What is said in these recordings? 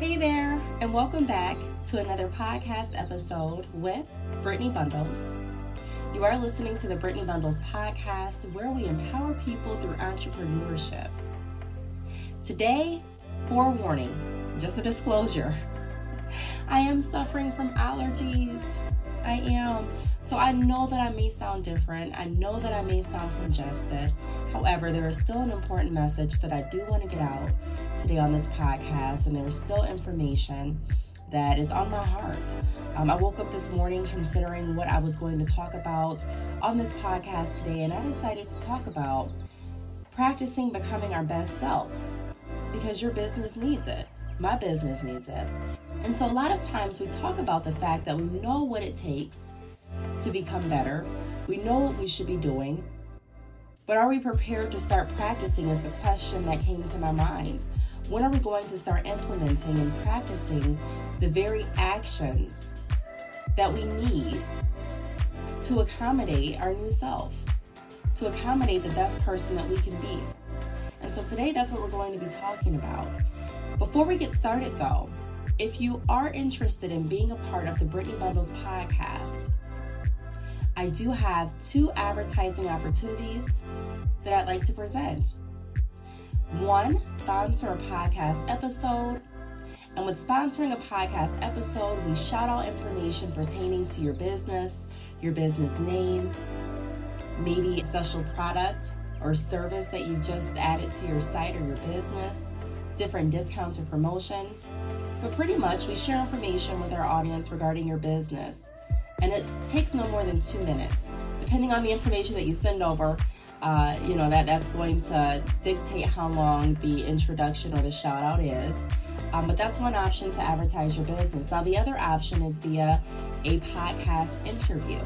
Hey there, and welcome back to another podcast episode with Brittney Bundles. You are listening to the Brittney Bundles podcast where we empower people through entrepreneurship. Today, forewarning, just a disclosure, I am suffering from allergies. I am. So I know that I may sound different. I know that I may sound congested. However, there is still an important message that I do want to get out today on this podcast, and there is still information that is on my heart. Um, I woke up this morning considering what I was going to talk about on this podcast today, and I decided to talk about practicing becoming our best selves because your business needs it. My business needs it. And so, a lot of times we talk about the fact that we know what it takes to become better. We know what we should be doing. But are we prepared to start practicing? Is the question that came to my mind. When are we going to start implementing and practicing the very actions that we need to accommodate our new self, to accommodate the best person that we can be? And so today, that's what we're going to be talking about. Before we get started, though, if you are interested in being a part of the Brittney Bundles podcast, I do have two advertising opportunities that I'd like to present. One, sponsor a podcast episode. And with sponsoring a podcast episode, we shout out information pertaining to your business, your business name, maybe a special product or service that you've just added to your site or your business, different discounts or promotions. But pretty much, we share information with our audience regarding your business and it takes no more than two minutes. Depending on the information that you send over, uh, you know that that's going to dictate how long the introduction or the shout out is. Um, but that's one option to advertise your business. Now, the other option is via a podcast interview.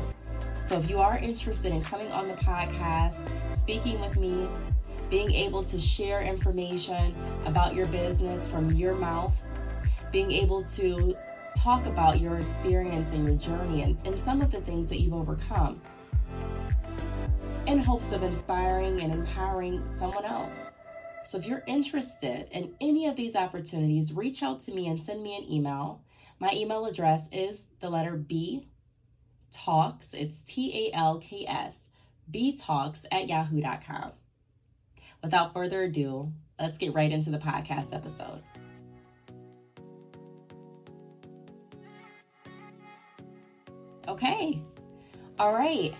So, if you are interested in coming on the podcast, speaking with me, being able to share information about your business from your mouth, being able to talk about your experience and your journey and, and some of the things that you've overcome in hopes of inspiring and empowering someone else. So if you're interested in any of these opportunities, reach out to me and send me an email. My email address is the letter B talks, it's T A L K S, B talks at yahoo.com. Without further ado, let's get right into the podcast episode. Okay. All right.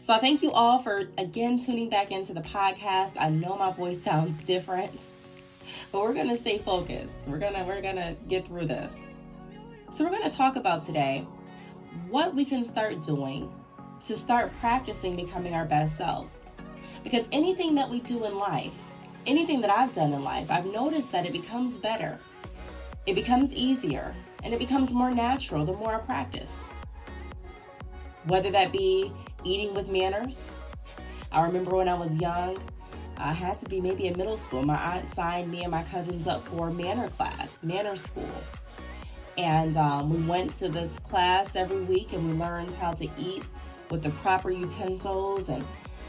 So I thank you all for again tuning back into the podcast. I know my voice sounds different, but we're going to stay focused. We're going to we're going to get through this. So we're going to talk about today what we can start doing to start practicing becoming our best selves. Because anything that we do in life, anything that I've done in life, I've noticed that it becomes better. It becomes easier and it becomes more natural the more I practice whether that be eating with manners. I remember when I was young, I had to be maybe in middle school. My aunt signed me and my cousins up for manner class, manner school. And um, we went to this class every week and we learned how to eat with the proper utensils and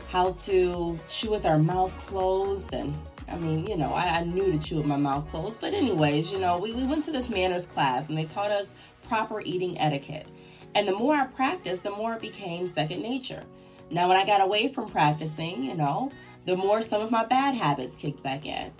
how to chew with our mouth closed. And I mean, you know, I, I knew to chew with my mouth closed. But, anyways, you know, we, we went to this manners class and they taught us proper eating etiquette. And the more I practiced, the more it became second nature. Now, when I got away from practicing, you know, the more some of my bad habits kicked back in.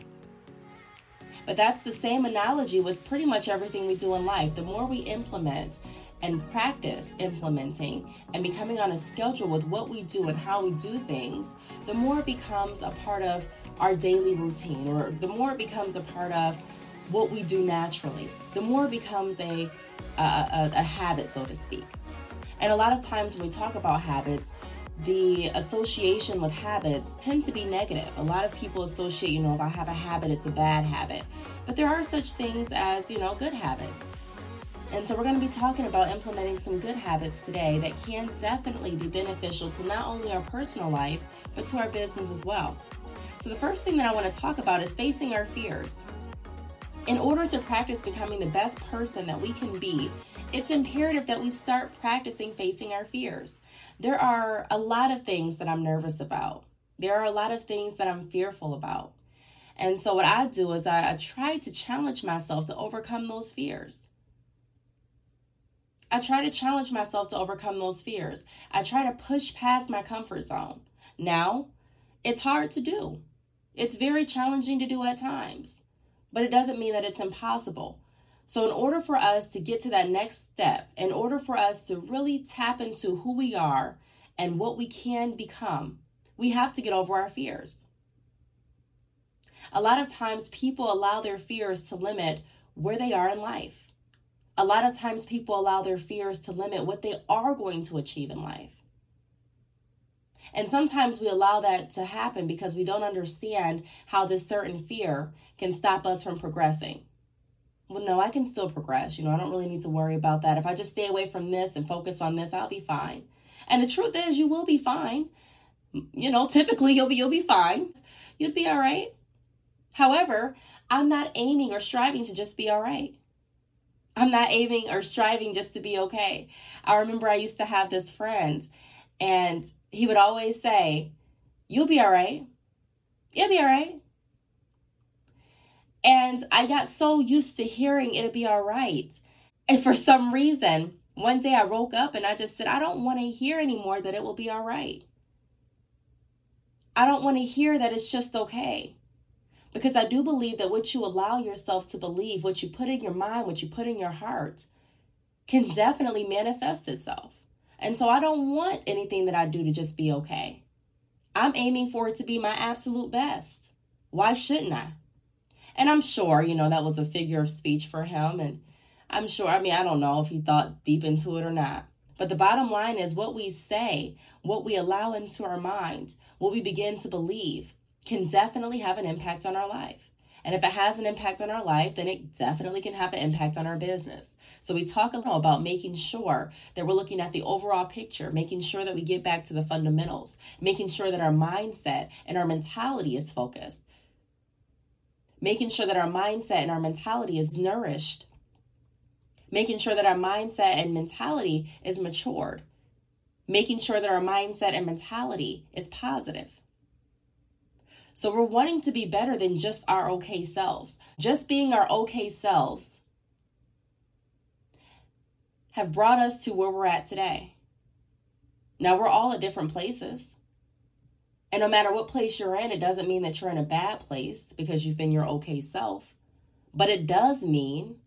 But that's the same analogy with pretty much everything we do in life. The more we implement and practice implementing and becoming on a schedule with what we do and how we do things, the more it becomes a part of our daily routine or the more it becomes a part of what we do naturally, the more it becomes a a, a, a habit, so to speak. And a lot of times when we talk about habits, the association with habits tend to be negative. A lot of people associate, you know, if I have a habit, it's a bad habit. But there are such things as, you know, good habits. And so we're going to be talking about implementing some good habits today that can definitely be beneficial to not only our personal life, but to our business as well. So the first thing that I want to talk about is facing our fears. In order to practice becoming the best person that we can be, it's imperative that we start practicing facing our fears. There are a lot of things that I'm nervous about. There are a lot of things that I'm fearful about. And so, what I do is I, I try to challenge myself to overcome those fears. I try to challenge myself to overcome those fears. I try to push past my comfort zone. Now, it's hard to do. It's very challenging to do at times, but it doesn't mean that it's impossible. So, in order for us to get to that next step, in order for us to really tap into who we are and what we can become, we have to get over our fears. A lot of times, people allow their fears to limit where they are in life. A lot of times, people allow their fears to limit what they are going to achieve in life. And sometimes we allow that to happen because we don't understand how this certain fear can stop us from progressing. Well, no, I can still progress. You know, I don't really need to worry about that. If I just stay away from this and focus on this, I'll be fine. And the truth is, you will be fine. You know, typically you'll be you'll be fine. You'll be all right. However, I'm not aiming or striving to just be all right. I'm not aiming or striving just to be okay. I remember I used to have this friend, and he would always say, You'll be all right. You'll be all right. And I got so used to hearing it'll be all right. And for some reason, one day I woke up and I just said, I don't want to hear anymore that it will be all right. I don't want to hear that it's just okay. Because I do believe that what you allow yourself to believe, what you put in your mind, what you put in your heart, can definitely manifest itself. And so I don't want anything that I do to just be okay. I'm aiming for it to be my absolute best. Why shouldn't I? And I'm sure, you know, that was a figure of speech for him. And I'm sure, I mean, I don't know if he thought deep into it or not. But the bottom line is what we say, what we allow into our mind, what we begin to believe can definitely have an impact on our life. And if it has an impact on our life, then it definitely can have an impact on our business. So we talk a little about making sure that we're looking at the overall picture, making sure that we get back to the fundamentals, making sure that our mindset and our mentality is focused, making sure that our mindset and our mentality is nourished, making sure that our mindset and mentality is matured, making sure that our mindset and mentality is positive. So we're wanting to be better than just our okay selves. Just being our okay selves have brought us to where we're at today. Now we're all at different places. And no matter what place you're in, it doesn't mean that you're in a bad place because you've been your okay self. But it does mean,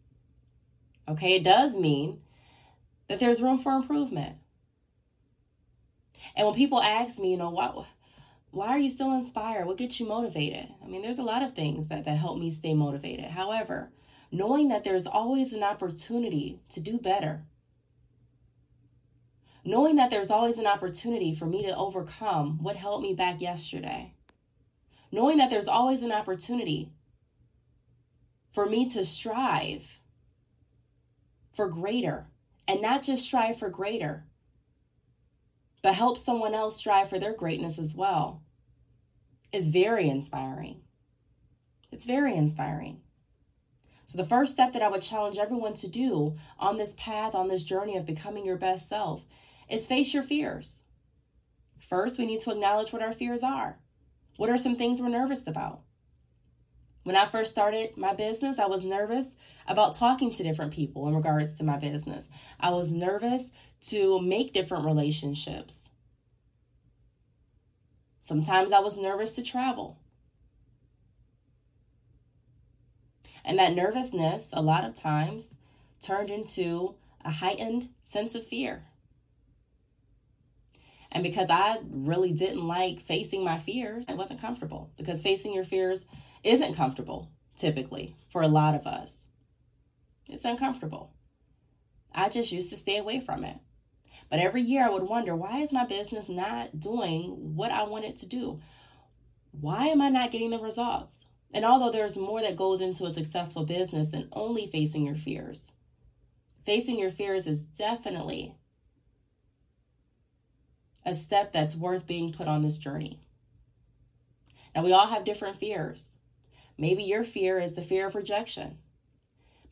okay, it does mean that there's room for improvement. And when people ask me, you know, what why are you still inspired? What gets you motivated? I mean, there's a lot of things that, that help me stay motivated. However, knowing that there's always an opportunity to do better, knowing that there's always an opportunity for me to overcome what held me back yesterday, knowing that there's always an opportunity for me to strive for greater and not just strive for greater, but help someone else strive for their greatness as well is very inspiring. It's very inspiring. So, the first step that I would challenge everyone to do on this path, on this journey of becoming your best self, is face your fears. First, we need to acknowledge what our fears are. What are some things we're nervous about? When I first started my business, I was nervous about talking to different people in regards to my business. I was nervous to make different relationships. Sometimes I was nervous to travel. And that nervousness, a lot of times, turned into a heightened sense of fear. And because I really didn't like facing my fears, I wasn't comfortable because facing your fears isn't comfortable typically for a lot of us. It's uncomfortable. I just used to stay away from it. But every year I would wonder why is my business not doing what I want it to do? Why am I not getting the results? And although there's more that goes into a successful business than only facing your fears, facing your fears is definitely a step that's worth being put on this journey. Now, we all have different fears. Maybe your fear is the fear of rejection.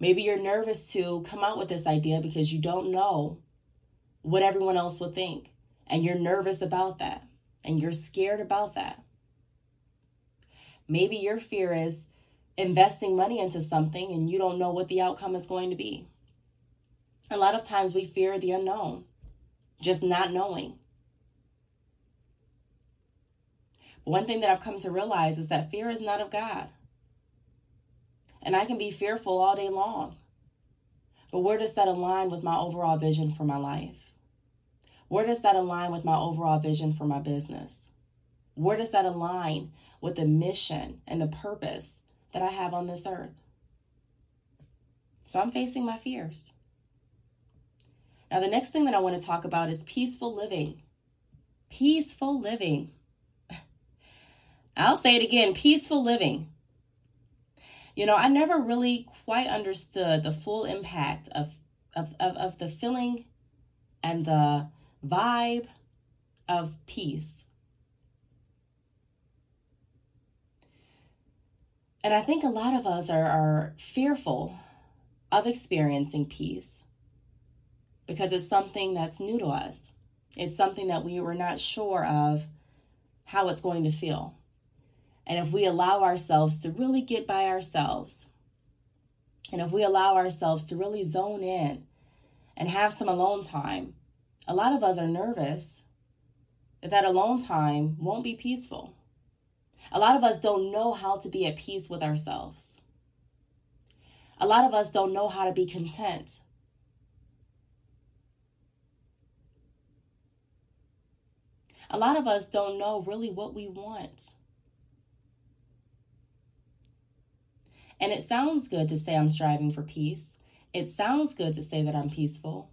Maybe you're nervous to come out with this idea because you don't know what everyone else will think. And you're nervous about that. And you're scared about that. Maybe your fear is investing money into something and you don't know what the outcome is going to be. A lot of times we fear the unknown, just not knowing. But one thing that I've come to realize is that fear is not of God. And I can be fearful all day long. But where does that align with my overall vision for my life? Where does that align with my overall vision for my business? Where does that align with the mission and the purpose that I have on this earth? So I'm facing my fears. Now, the next thing that I want to talk about is peaceful living. Peaceful living. I'll say it again peaceful living. You know, I never really quite understood the full impact of, of, of, of the feeling and the vibe of peace. And I think a lot of us are, are fearful of experiencing peace because it's something that's new to us. It's something that we were not sure of how it's going to feel. And if we allow ourselves to really get by ourselves, and if we allow ourselves to really zone in and have some alone time, a lot of us are nervous that that alone time won't be peaceful. A lot of us don't know how to be at peace with ourselves. A lot of us don't know how to be content. A lot of us don't know really what we want. And it sounds good to say I'm striving for peace. It sounds good to say that I'm peaceful.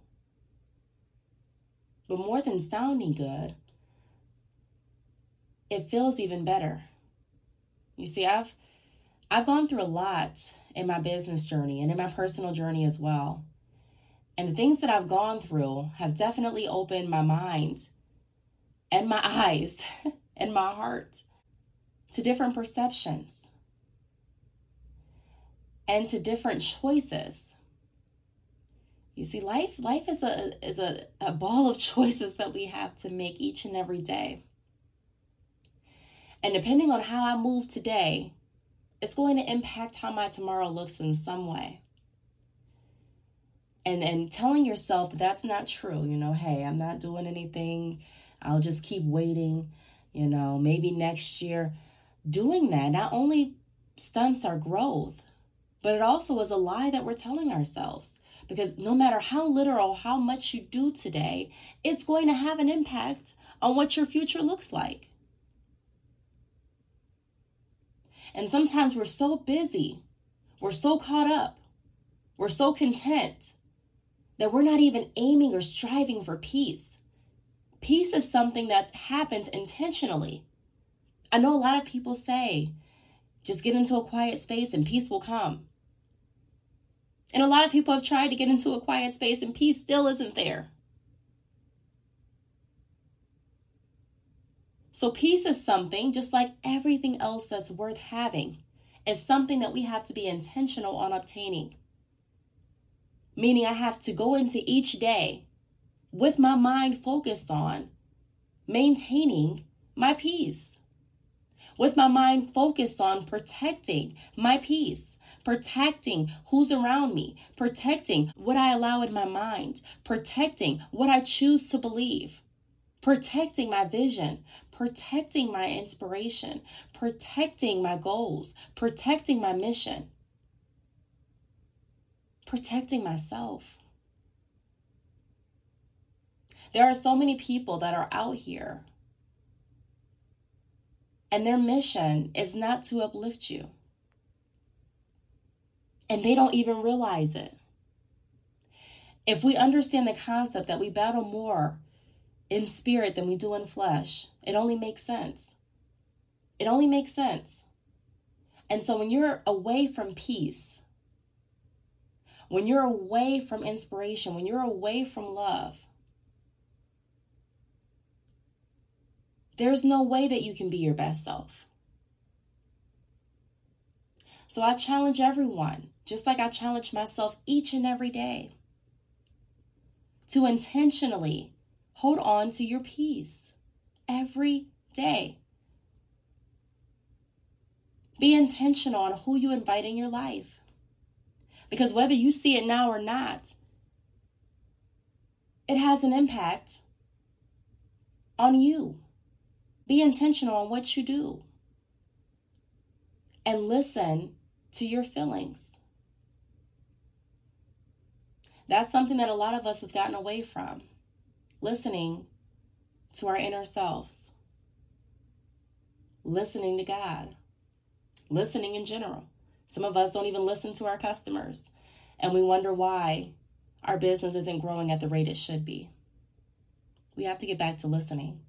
But more than sounding good, it feels even better. You see, I've I've gone through a lot in my business journey and in my personal journey as well. And the things that I've gone through have definitely opened my mind and my eyes and my heart to different perceptions and to different choices. You see, life life is a is a, a ball of choices that we have to make each and every day. And depending on how I move today, it's going to impact how my tomorrow looks in some way. And and telling yourself that that's not true, you know, hey, I'm not doing anything. I'll just keep waiting, you know, maybe next year. Doing that not only stunts our growth, but it also is a lie that we're telling ourselves. Because no matter how literal, how much you do today, it's going to have an impact on what your future looks like. And sometimes we're so busy, we're so caught up, we're so content that we're not even aiming or striving for peace. Peace is something that happens intentionally. I know a lot of people say, just get into a quiet space and peace will come. And a lot of people have tried to get into a quiet space and peace still isn't there. So, peace is something, just like everything else that's worth having, is something that we have to be intentional on obtaining. Meaning, I have to go into each day with my mind focused on maintaining my peace, with my mind focused on protecting my peace, protecting who's around me, protecting what I allow in my mind, protecting what I choose to believe, protecting my vision, protecting my inspiration, protecting my goals, protecting my mission, protecting myself. There are so many people that are out here, and their mission is not to uplift you and they don't even realize it. If we understand the concept that we battle more in spirit than we do in flesh, it only makes sense. It only makes sense. And so when you're away from peace, when you're away from inspiration, when you're away from love, there's no way that you can be your best self. So I challenge everyone just like I challenge myself each and every day to intentionally hold on to your peace every day. Be intentional on who you invite in your life. Because whether you see it now or not, it has an impact on you. Be intentional on what you do. And listen to your feelings. That's something that a lot of us have gotten away from. Listening to our inner selves. Listening to God. Listening in general. Some of us don't even listen to our customers. And we wonder why our business isn't growing at the rate it should be. We have to get back to listening.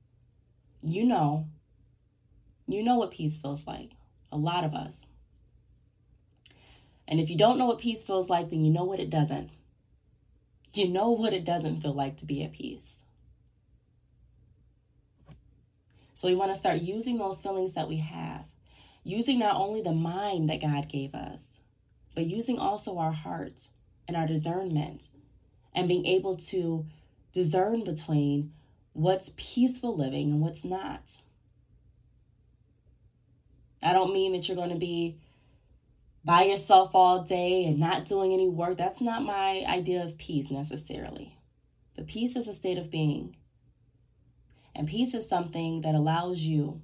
You know, you know what peace feels like. A lot of us. And if you don't know what peace feels like, then you know what it doesn't. You know what it doesn't feel like to be at peace. So we want to start using those feelings that we have, using not only the mind that God gave us, but using also our heart and our discernment and being able to discern between what's peaceful living and what's not. I don't mean that you're going to be by yourself all day and not doing any work. That's not my idea of peace necessarily. But peace is a state of being. And peace is something that allows you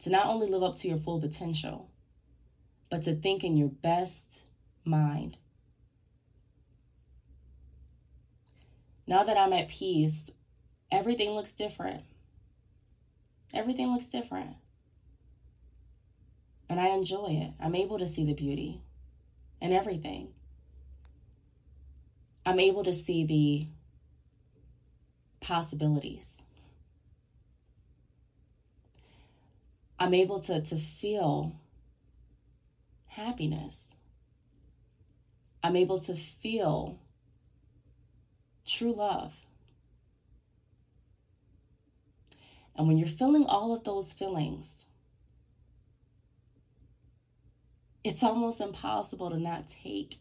to not only live up to your full potential, but to think in your best mind. Now that I'm at peace, everything looks different. Everything looks different. And I enjoy it. I'm able to see the beauty in everything. I'm able to see the possibilities. I'm able to, to feel happiness. I'm able to feel true love. And when you're feeling all of those feelings, it's almost impossible to not take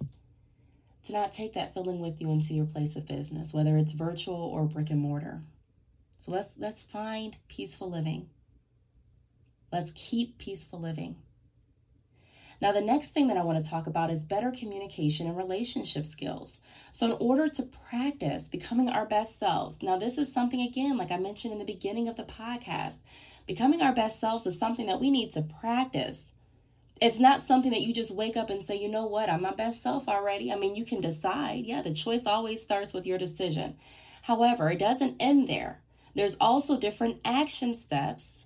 to not take that feeling with you into your place of business, whether it's virtual or brick and mortar. So let's let's find peaceful living. Let's keep peaceful living. Now, the next thing that I want to talk about is better communication and relationship skills. So, in order to practice becoming our best selves, now, this is something, again, like I mentioned in the beginning of the podcast, becoming our best selves is something that we need to practice. It's not something that you just wake up and say, you know what, I'm my best self already. I mean, you can decide. Yeah, the choice always starts with your decision. However, it doesn't end there. There's also different action steps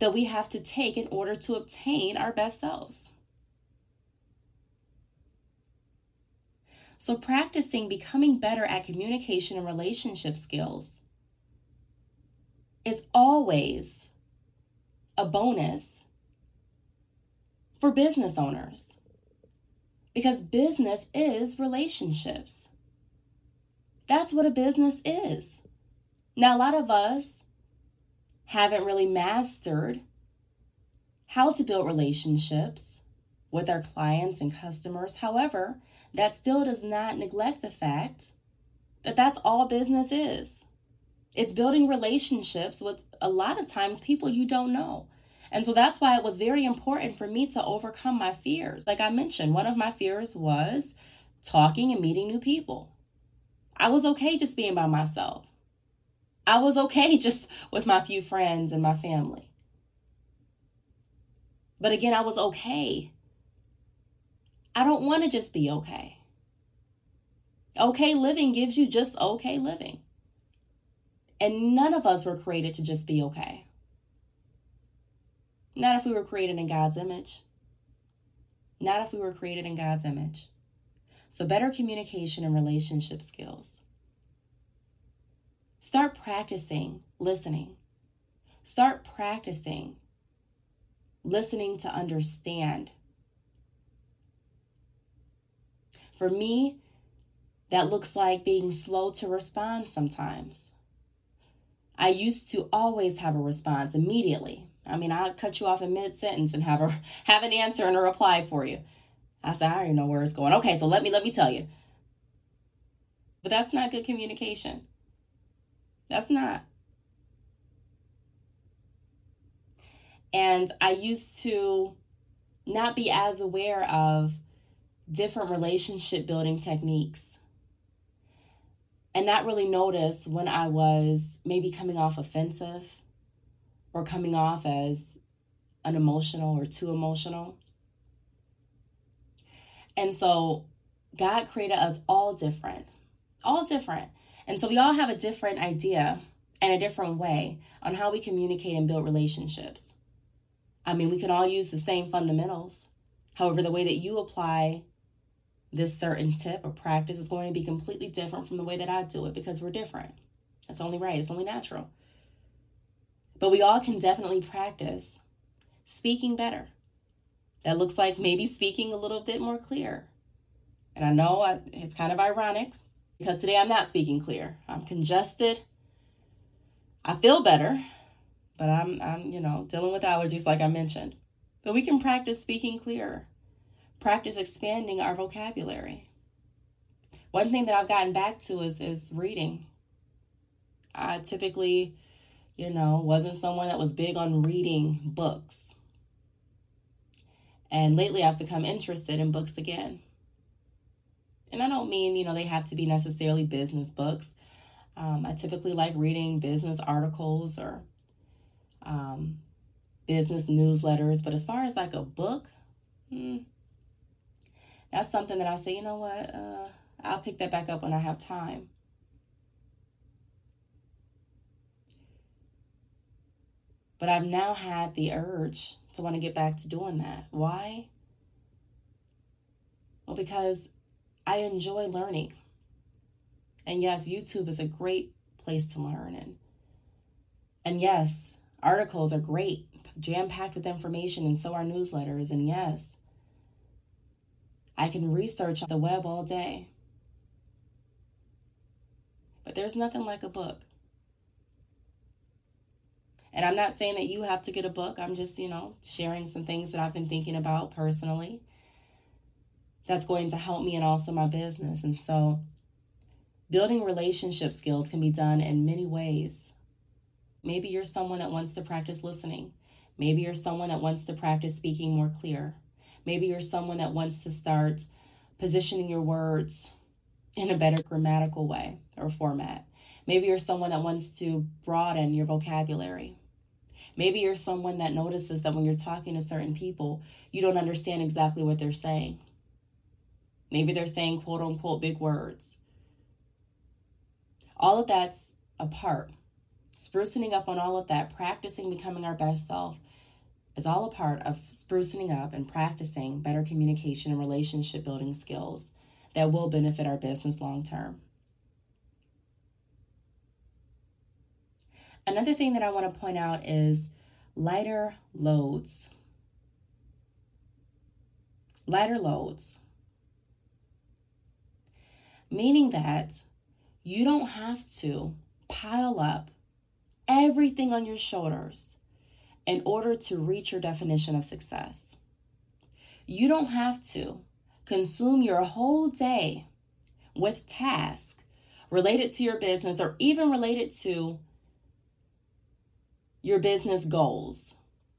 that we have to take in order to obtain our best selves. So, practicing becoming better at communication and relationship skills is always a bonus for business owners because business is relationships. That's what a business is. Now, a lot of us haven't really mastered how to build relationships with our clients and customers. However, that still does not neglect the fact that that's all business is. It's building relationships with a lot of times people you don't know. And so that's why it was very important for me to overcome my fears. Like I mentioned, one of my fears was talking and meeting new people. I was okay just being by myself. I was okay just with my few friends and my family. But again, I was okay I don't want to just be okay. Okay living gives you just okay living. And none of us were created to just be okay. Not if we were created in God's image. Not if we were created in God's image. So, better communication and relationship skills. Start practicing listening. Start practicing listening to understand For me, that looks like being slow to respond sometimes. I used to always have a response immediately. I mean, I'd cut you off in mid sentence and have a have an answer and a reply for you. I said, I already know where it's going. Okay, so let me let me tell you. But that's not good communication. That's not. And I used to not be as aware of different relationship building techniques and not really notice when I was maybe coming off offensive or coming off as unemotional or too emotional. And so God created us all different, all different. And so we all have a different idea and a different way on how we communicate and build relationships. I mean, we can all use the same fundamentals. However, the way that you apply this certain tip or practice is going to be completely different from the way that I do it because we're different. That's only right, it's only natural. But we all can definitely practice speaking better. That looks like maybe speaking a little bit more clear. And I know it's kind of ironic because today I'm not speaking clear. I'm congested. I feel better, but I'm I'm, you know, dealing with allergies like I mentioned. But we can practice speaking clearer practice expanding our vocabulary. One thing that I've gotten back to is, is reading. I typically, you know, wasn't someone that was big on reading books. And lately I've become interested in books again. And I don't mean, you know, they have to be necessarily business books. Um, I typically like reading business articles or um, business newsletters. But as far as like a book, hmm, that's something that I say, you know what, uh, I'll pick that back up when I have time. But I've now had the urge to want to get back to doing that. Why? Well, because I enjoy learning. And yes, YouTube is a great place to learn. And, and yes, articles are great, jam packed with information, and so are newsletters. And yes, I can research the web all day. But there's nothing like a book. And I'm not saying that you have to get a book. I'm just, you know, sharing some things that I've been thinking about personally that's going to help me and also my business. And so, building relationship skills can be done in many ways. Maybe you're someone that wants to practice listening. Maybe you're someone that wants to practice speaking more clear. Maybe you're someone that wants to start positioning your words in a better grammatical way or format. Maybe you're someone that wants to broaden your vocabulary. Maybe you're someone that notices that when you're talking to certain people, you don't understand exactly what they're saying. Maybe they're saying quote unquote big words. All of that's a part. Sprucing up on all of that, practicing becoming our best self, is all a part of sprucing up and practicing better communication and relationship building skills that will benefit our business long term. Another thing that I want to point out is lighter loads. Lighter loads. Meaning that you don't have to pile up everything on your shoulders in order to reach your definition of success. You don't have to consume your whole day with tasks related to your business or even related to your business goals.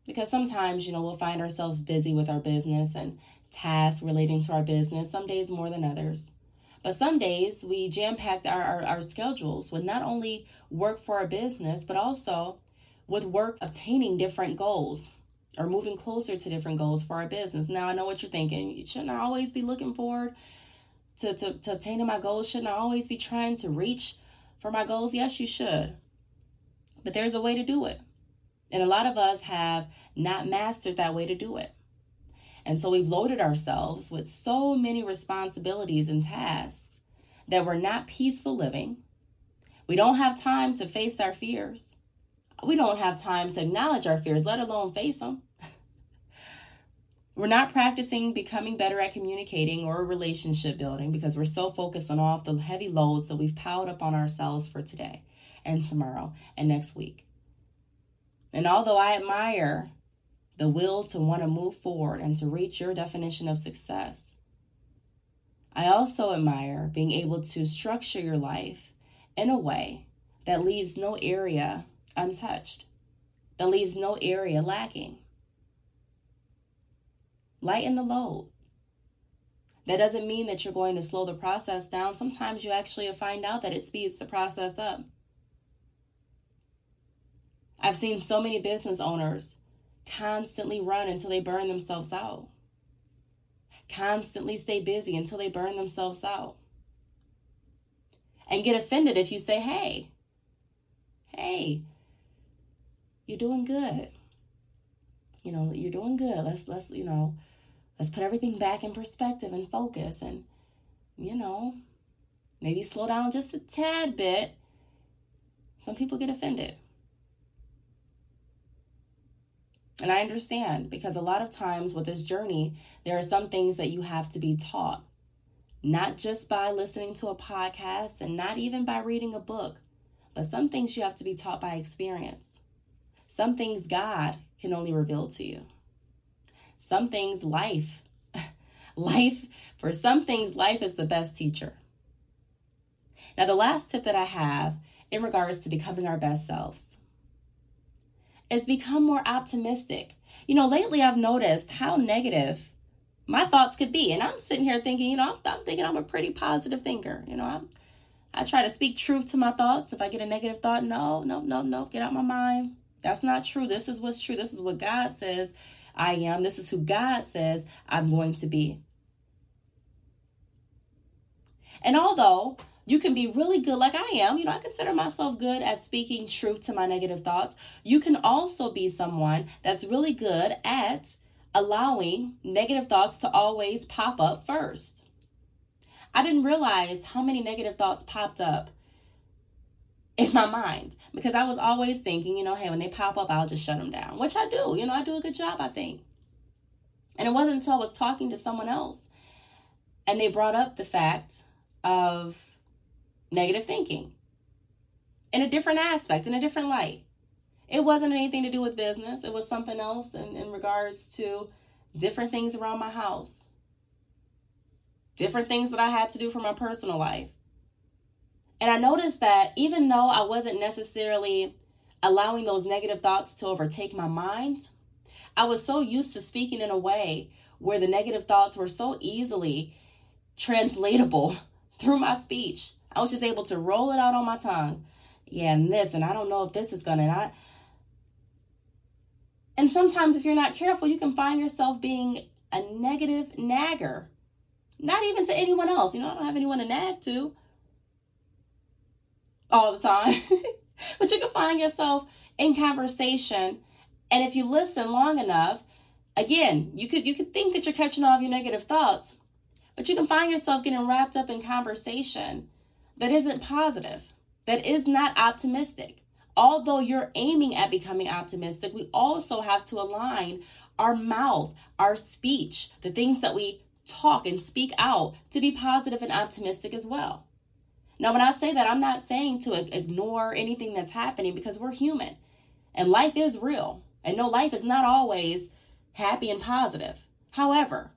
Because sometimes, you know, we'll find ourselves busy with our business and tasks relating to our business, some days more than others. But some days we jam packed our, our, our, schedules with not only work for our business, but also with work obtaining different goals or moving closer to different goals for our business. Now I know what you're thinking. Shouldn't I always be looking forward to, to, to obtaining my goals? Shouldn't I always be trying to reach for my goals? Yes, you should. But there's a way to do it. And a lot of us have not mastered that way to do it. And so we've loaded ourselves with so many responsibilities and tasks that we're not peaceful living. We don't have time to face our fears we don't have time to acknowledge our fears, let alone face them. we're not practicing becoming better at communicating or relationship building because we're so focused on all of the heavy loads that we've piled up on ourselves for today and tomorrow and next week. And although I admire the will to want to move forward and to reach your definition of success, I also admire being able to structure your life in a way that leaves no area untouched, that leaves no area lacking. lighten the load. That doesn't mean that you're going to slow the process down. Sometimes you actually find out that it speeds the process up. I've seen so many business owners constantly run until they burn themselves out, constantly stay busy until they burn themselves out, and get offended if you say, hey, hey, you're doing good. You know, you're doing good. Let's, let's, you know, let's put everything back in perspective and focus and, you know, maybe slow down just a tad bit. Some people get offended. And I understand because a lot of times with this journey, there are some things that you have to be taught, not just by listening to a podcast and not even by reading a book, but some things you have to be taught by experience. Some things God can only reveal to you. Some things life, life, for some things, life is the best teacher. Now, the last tip that I have in regards to becoming our best selves is become more optimistic. You know, lately I've noticed how negative my thoughts could be. And I'm sitting here thinking, you know, I'm, I'm thinking I'm a pretty positive thinker. You know, I'm, I try to speak truth to my thoughts. If I get a negative thought, no, no, no, no, get out of my mind. That's not true. This is what's true. This is what God says I am. This is who God says I'm going to be. And although you can be really good, like I am. You know, I consider myself good at speaking truth to my negative thoughts. You can also be someone that's really good at allowing negative thoughts to always pop up first. I didn't realize how many negative thoughts popped up in my mind because I was always thinking, you know, hey, when they pop up, I'll just shut them down, which I do. You know, I do a good job, I think. And it wasn't until I was talking to someone else and they brought up the fact of negative thinking in a different aspect, in a different light. It wasn't anything to do with business, it was something else in, in regards to different things around my house, different things that I had to do for my personal life. And I noticed that even though I wasn't necessarily allowing those negative thoughts to overtake my mind, I was so used to speaking in a way where the negative thoughts were so easily translatable through my speech I was just able to roll it out on my tongue. Yeah, and this, and I don't know if this is gonna. I, and sometimes, if you're not careful, you can find yourself being a negative nagger. Not even to anyone else. You know, I don't have anyone to nag to all the time. but you can find yourself in conversation. And if you listen long enough, again, you could you could think that you're catching all of your negative thoughts, but you can find yourself getting wrapped up in conversation that isn't positive, that is not optimistic. Although you're aiming at becoming optimistic, we also have to align our mouth, our speech, the things that we talk and speak out to be positive and optimistic as well. Now, when I say that, I'm not saying to ignore anything that's happening because we're human and life is real. And no, life is not always happy and positive. However,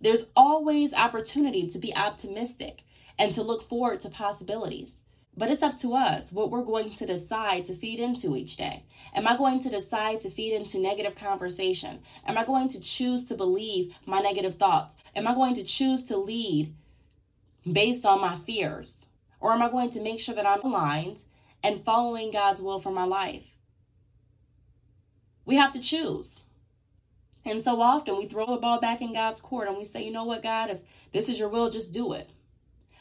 there's always opportunity to be optimistic and to look forward to possibilities. But it's up to us what we're going to decide to feed into each day. Am I going to decide to feed into negative conversation? Am I going to choose to believe my negative thoughts? Am I going to choose to lead based on my fears? Or am I going to make sure that I'm aligned and following God's will for my life? We have to choose. And so often we throw the ball back in God's court and we say, you know what, God, if this is your will, just do it.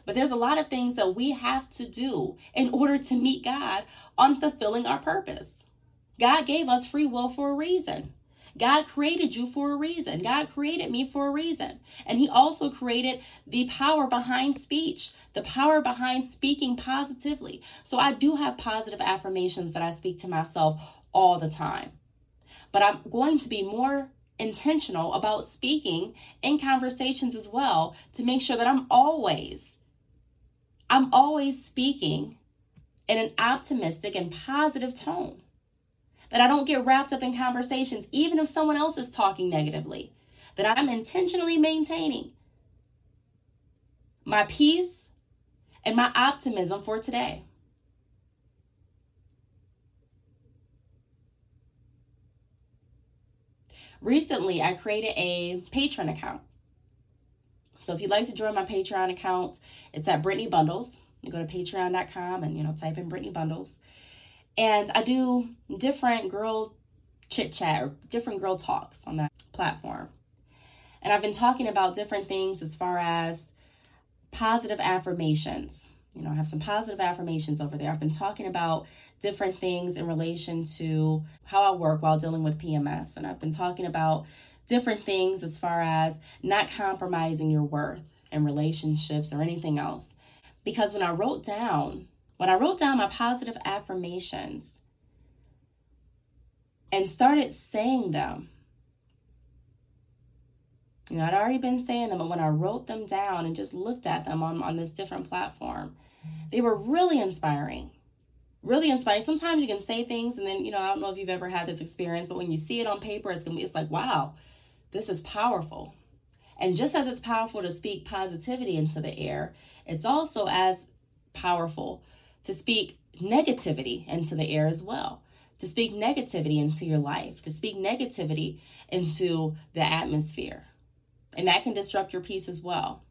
But there's a lot of things that we have to do in order to meet God on fulfilling our purpose. God gave us free will for a reason. God created you for a reason. God created me for a reason. And He also created the power behind speech, the power behind speaking positively. So I do have positive affirmations that I speak to myself all the time. But I'm going to be more intentional about speaking in conversations as well to make sure that I'm always I'm always speaking in an optimistic and positive tone. That I don't get wrapped up in conversations, even if someone else is talking negatively. That I'm intentionally maintaining my peace and my optimism for today. recently I created a Patreon account. So if you'd like to join my Patreon account, it's at Brittney Bundles. You go to patreon.com and you know type in Brittney Bundles. And I do different girl chit chat or different girl talks on that platform. And I've been talking about different things as far as positive affirmations. You know, I have some positive affirmations over there. I've been talking about different things in relation to how I work while dealing with PMS. And I've been talking about different things as far as not compromising your worth in relationships or anything else. Because when I wrote down, when I wrote down my positive affirmations and started saying them, you know, I'd already been saying them, but when I wrote them down and just looked at them on, on this different platform, they were really inspiring. Really inspiring. Sometimes you can say things and then, you know, I don't know if you've ever had this experience, but when you see it on paper, it's it's like, wow, this is powerful. And just as it's powerful to speak positivity into the air, it's also as powerful to speak negativity into the air as well. To speak negativity into your life, to speak negativity into the atmosphere. And that can disrupt your peace as well.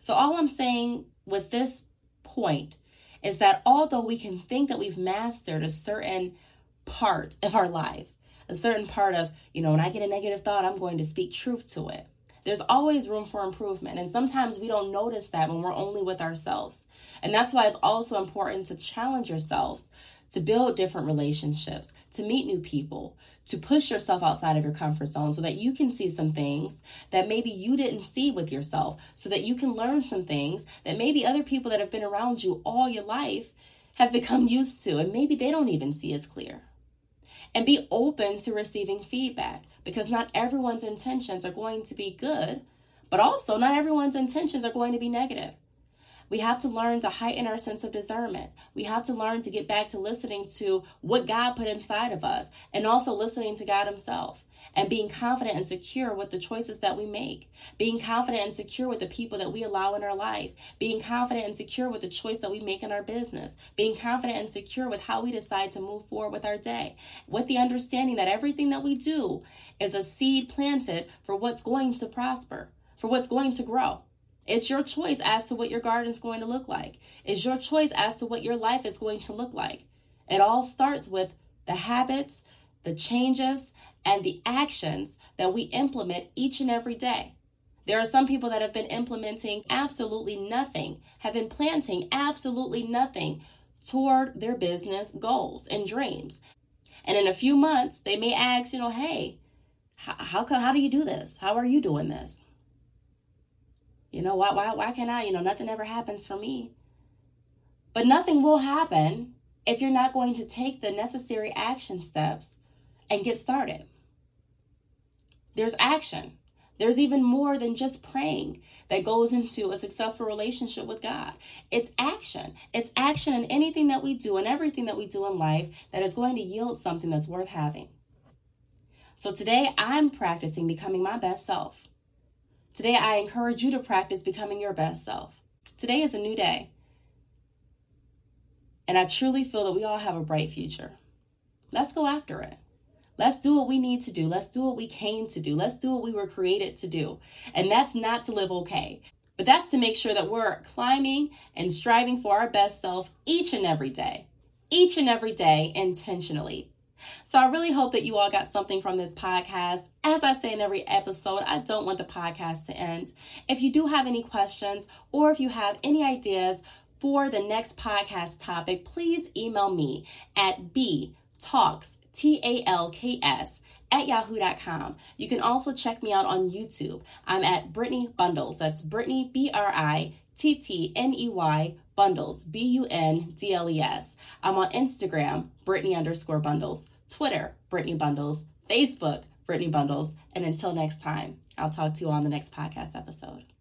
So, all I'm saying with this point is that although we can think that we've mastered a certain part of our life, a certain part of, you know, when I get a negative thought, I'm going to speak truth to it. There's always room for improvement. And sometimes we don't notice that when we're only with ourselves. And that's why it's also important to challenge yourselves to build different relationships, to meet new people, to push yourself outside of your comfort zone so that you can see some things that maybe you didn't see with yourself, so that you can learn some things that maybe other people that have been around you all your life have become used to, and maybe they don't even see as clear. And be open to receiving feedback because not everyone's intentions are going to be good, but also not everyone's intentions are going to be negative. We have to learn to heighten our sense of discernment. We have to learn to get back to listening to what God put inside of us and also listening to God Himself and being confident and secure with the choices that we make, being confident and secure with the people that we allow in our life, being confident and secure with the choice that we make in our business, being confident and secure with how we decide to move forward with our day, with the understanding that everything that we do is a seed planted for what's going to prosper, for what's going to grow. It's your choice as to what your garden is going to look like. It's your choice as to what your life is going to look like. It all starts with the habits, the changes, and the actions that we implement each and every day. There are some people that have been implementing absolutely nothing, have been planting absolutely nothing toward their business goals and dreams. And in a few months, they may ask, you know, hey, how, how, how do you do this? How are you doing this? You know, why, why, why can't I? You know, nothing ever happens for me. But nothing will happen if you're not going to take the necessary action steps and get started. There's action. There's even more than just praying that goes into a successful relationship with God. It's action. It's action in anything that we do and everything that we do in life that is going to yield something that's worth having. So today I'm practicing becoming my best self. Today, I encourage you to practice becoming your best self. Today is a new day. And I truly feel that we all have a bright future. Let's go after it. Let's do what we need to do. Let's do what we came to do. Let's do what we were created to do. And that's not to live okay, but that's to make sure that we're climbing and striving for our best self each and every day, each and every day intentionally. So I really hope that you all got something from this podcast. As I say in every episode, I don't want the podcast to end. If you do have any questions or if you have any ideas for the next podcast topic, please email me at btalks, T A L K S, at yahoo.com. You can also check me out on YouTube. I'm at Brittney Bundles. That's Brittney, B R I T T N E Y Bundles, B U N D L E S. I'm on Instagram, Brittney underscore Bundles, Twitter, Brittney Bundles, Facebook, Brittney Bundles. And until next time, I'll talk to you on the next podcast episode.